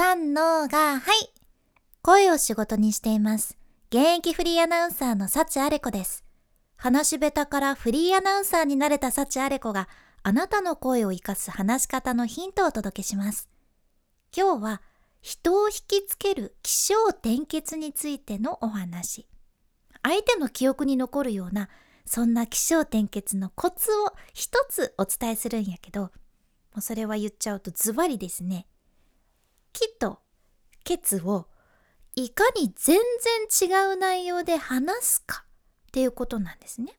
三のが、はい。声を仕事にしています。現役フリーアナウンサーの幸あれ子です。話し下手からフリーアナウンサーになれた幸あれ子があなたの声を活かす話し方のヒントをお届けします。今日は人を引きつける気象転結についてのお話。相手の記憶に残るようなそんな気象転結のコツを一つお伝えするんやけど、もうそれは言っちゃうとズバリですね。気と血をいかに全然違う内容で話すかっていうことなんですね。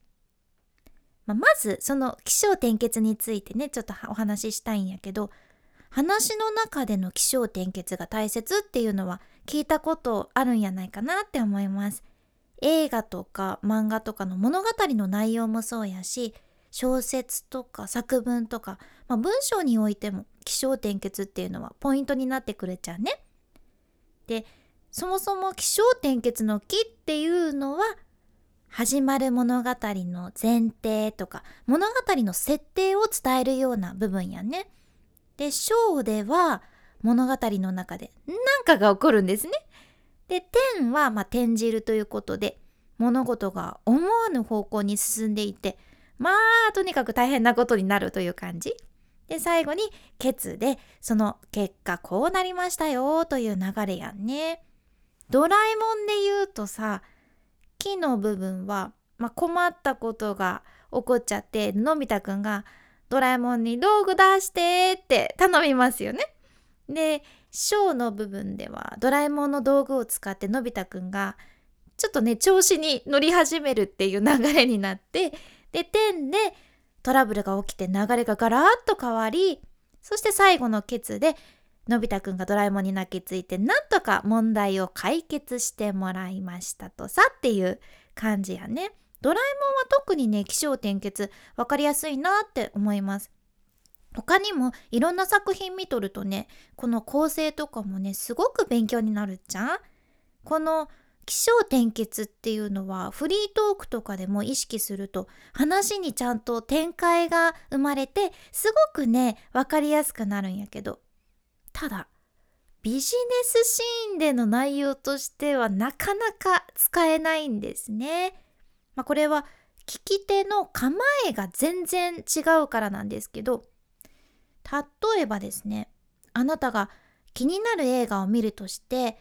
まあ、まずその気象転結についてねちょっとお話ししたいんやけど話の中での気象転結が大切っていうのは聞いたことあるんやないかなって思います。映画とか漫画とかの物語の内容もそうやし小説とか作文とか、まあ、文章においても気象転結っていうのはポイントになってくるじゃんね。でそもそも気象転結の「気」っていうのは始まる物語の前提とか物語の設定を伝えるような部分やね。で章では物語の中で何かが起こるんですね。で天はまあ転じるということで物事が思わぬ方向に進んでいてまあとにかく大変なことになるという感じ。で最後に「ケツ」でその結果こうなりましたよという流れやんね。ドラえもんで言うとさ木の部分は、まあ、困ったことが起こっちゃってのび太くんが「ドラえもんに道具出して」って頼みますよね。で章の部分ではドラえもんの道具を使ってのび太くんがちょっとね調子に乗り始めるっていう流れになってで天でトラブルが起きて流れがガラッと変わりそして最後のケツでのび太くんがドラえもんに泣きついてなんとか問題を解決してもらいましたとさっていう感じやね。ドラえもんは特にね起承転結分かりやすいなって思います。他にもいろんな作品見とるとねこの構成とかもねすごく勉強になるじゃんこの起承転結っていうのはフリートークとかでも意識すると話にちゃんと展開が生まれてすごくね分かりやすくなるんやけどただビジネスシーンでの内容としてはなかなか使えないんですね。まあ、これは聞き手の構えが全然違うからなんですけど例えばですねあなたが気になる映画を見るとして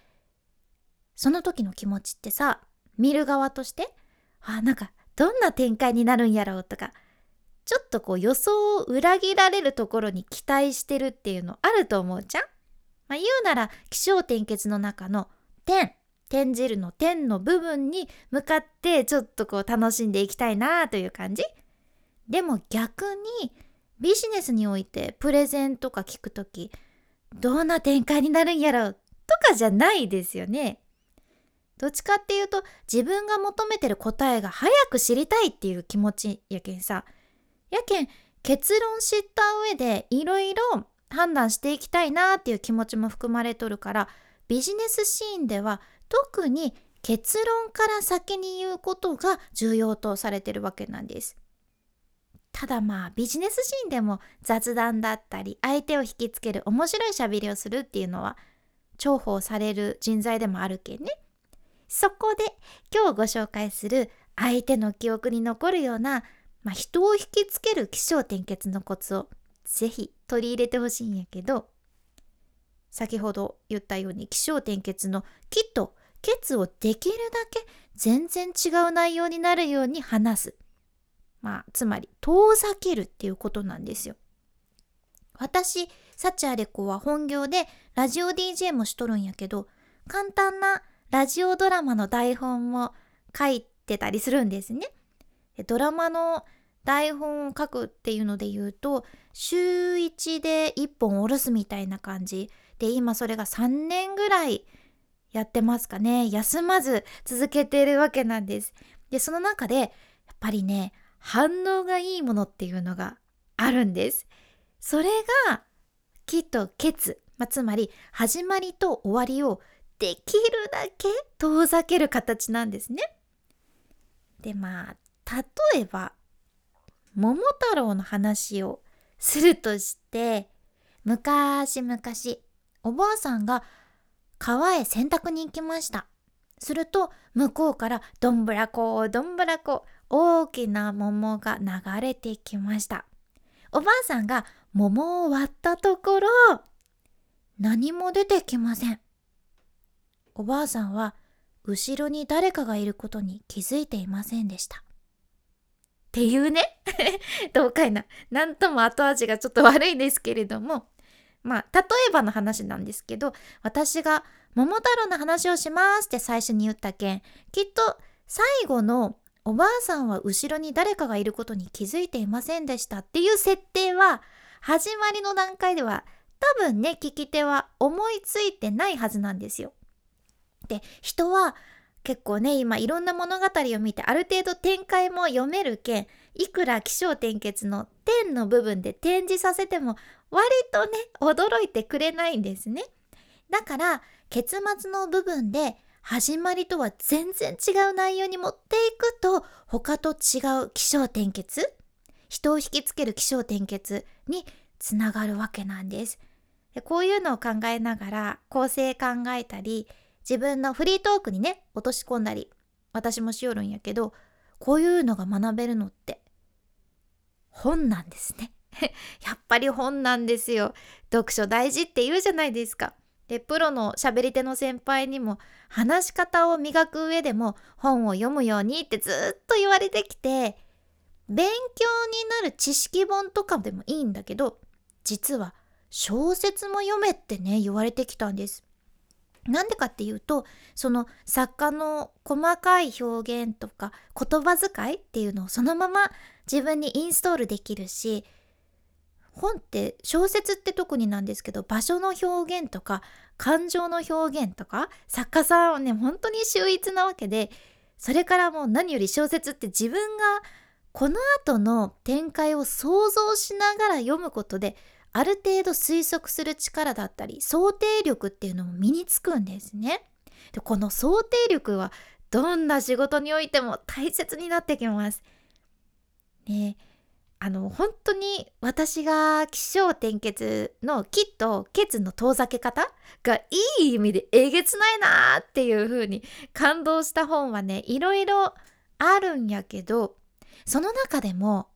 その時の気持ちってさ見る側としてあなんかどんな展開になるんやろうとかちょっとこう予想を裏切られるところに期待してるっていうのあると思うじゃん、まあ、言うなら気象転結の中の点転じるの点の部分に向かってちょっとこう楽しんでいきたいなという感じでも逆にビジネスにおいてプレゼンとか聞くときどんな展開になるんやろうとかじゃないですよね。どっちかっていうと自分が求めてる答えが早く知りたいっていう気持ちやけんさやけん結論知った上でいろいろ判断していきたいなっていう気持ちも含まれとるからビジネスシーンでは特に結論から先に言うことが重要とされてるわけなんです。ただまあビジネスシーンでも雑談だったり相手を引きつける面白いしゃべりをするっていうのは重宝される人材でもあるけんね。そこで今日ご紹介する相手の記憶に残るような、まあ、人を引きつける起承転結のコツをぜひ取り入れてほしいんやけど先ほど言ったように起承転結の「気」と「血」をできるだけ全然違う内容になるように話す。まあつまり遠ざけるっていうことなんですよ。私サチアレコは本業でラジオ DJ もしとるんやけど簡単なラジオドラマの台本も書いてたりするんですね。ドラマの台本を書くっていうので言うと週1で1本下ろすみたいな感じで今それが3年ぐらいやってますかね休まず続けてるわけなんです。でその中でやっぱりね反応がいいものっていうのがあるんです。それが気とケツ、まあ、つまり始まりと終わりをできるだけ遠ざける形なんですね。でまあ例えば桃太郎の話をするとして昔々おばあさんが川へ洗濯に行きました。すると向こうからどんぶらこどんぶらこ大きな桃が流れてきました。おばあさんが桃を割ったところ何も出てきません。おばあさんは後ろに誰かがいることに気づいていませんでした。っていうね。どうかいな。なんとも後味がちょっと悪いですけれども。まあ例えばの話なんですけど私が「桃太郎の話をします」って最初に言った件。きっと最後のおばあさんは後ろに誰かがいることに気づいていませんでしたっていう設定は始まりの段階では多分ね聞き手は思いついてないはずなんですよ。で人は結構ね今いろんな物語を見てある程度展開も読めるけんいくら起承転結の点の部分で展示させても割とね驚いてくれないんですね。だから結末の部分で始まりとは全然違う内容に持っていくと他と違う起承転結人を引きつける起承転結につながるわけなんです。こういうのを考えながら構成考えたり自分のフリートークにね落とし込んだり私もしよるんやけどこういうのが学べるのって本なんですね。やっぱり本なんですよ。読書大事って言うじゃないですか。でプロの喋り手の先輩にも話し方を磨く上でも本を読むようにってずっと言われてきて勉強になる知識本とかでもいいんだけど実は小説も読めってね言われてきたんです。なんでかっていうとその作家の細かい表現とか言葉遣いっていうのをそのまま自分にインストールできるし本って小説って特になんですけど場所の表現とか感情の表現とか作家さんはね本当に秀逸なわけでそれからもう何より小説って自分がこの後の展開を想像しながら読むことである程度推測する力だったり想定力っていうのも身につくんですね。でこの想定力はどんな仕事においても大切になってきます。ねあの本当に私が起承転結の「き」と「結」の遠ざけ方がいい意味でえげつないなーっていう風に感動した本はねいろいろあるんやけどその中でも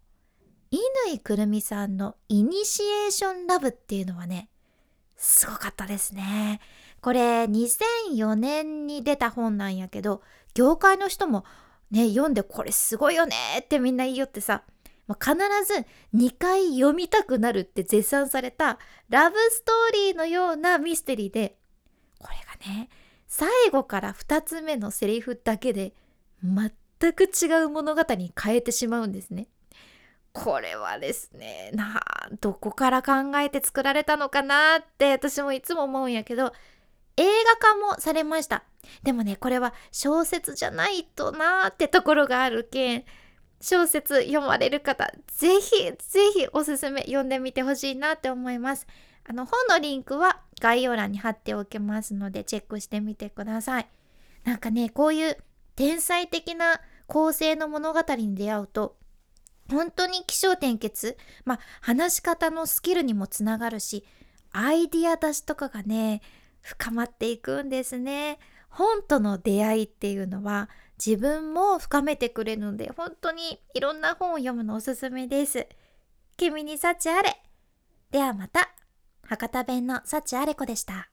乾くるみさんの「イニシエーションラブ」っていうのはねすごかったですね。これ2004年に出た本なんやけど業界の人もね読んでこれすごいよねってみんな言いよってさ、必ず2回読みたくなるって絶賛されたラブストーリーのようなミステリーでこれがね最後から2つ目のセリフだけで全く違う物語に変えてしまうんですね。これはですねなどこから考えて作られたのかなって私もいつも思うんやけど映画化もされました。でもねこれは小説じゃないとなーってところがあるけん小説読まれる方ぜひぜひおすすめ読んでみてほしいなって思います。あの本のリンクは概要欄に貼っておきますのでチェックしてみてください。なんかねこういう天才的な構成の物語に出会うと本当に起承転結？まあ話し方のスキルにもつながるしアイディア出しとかがね深まっていくんですね本との出会いっていうのは自分も深めてくれるので本当にいろんな本を読むのおすすめです。君に幸あれ。ではまた。博多弁の幸あれ子でした。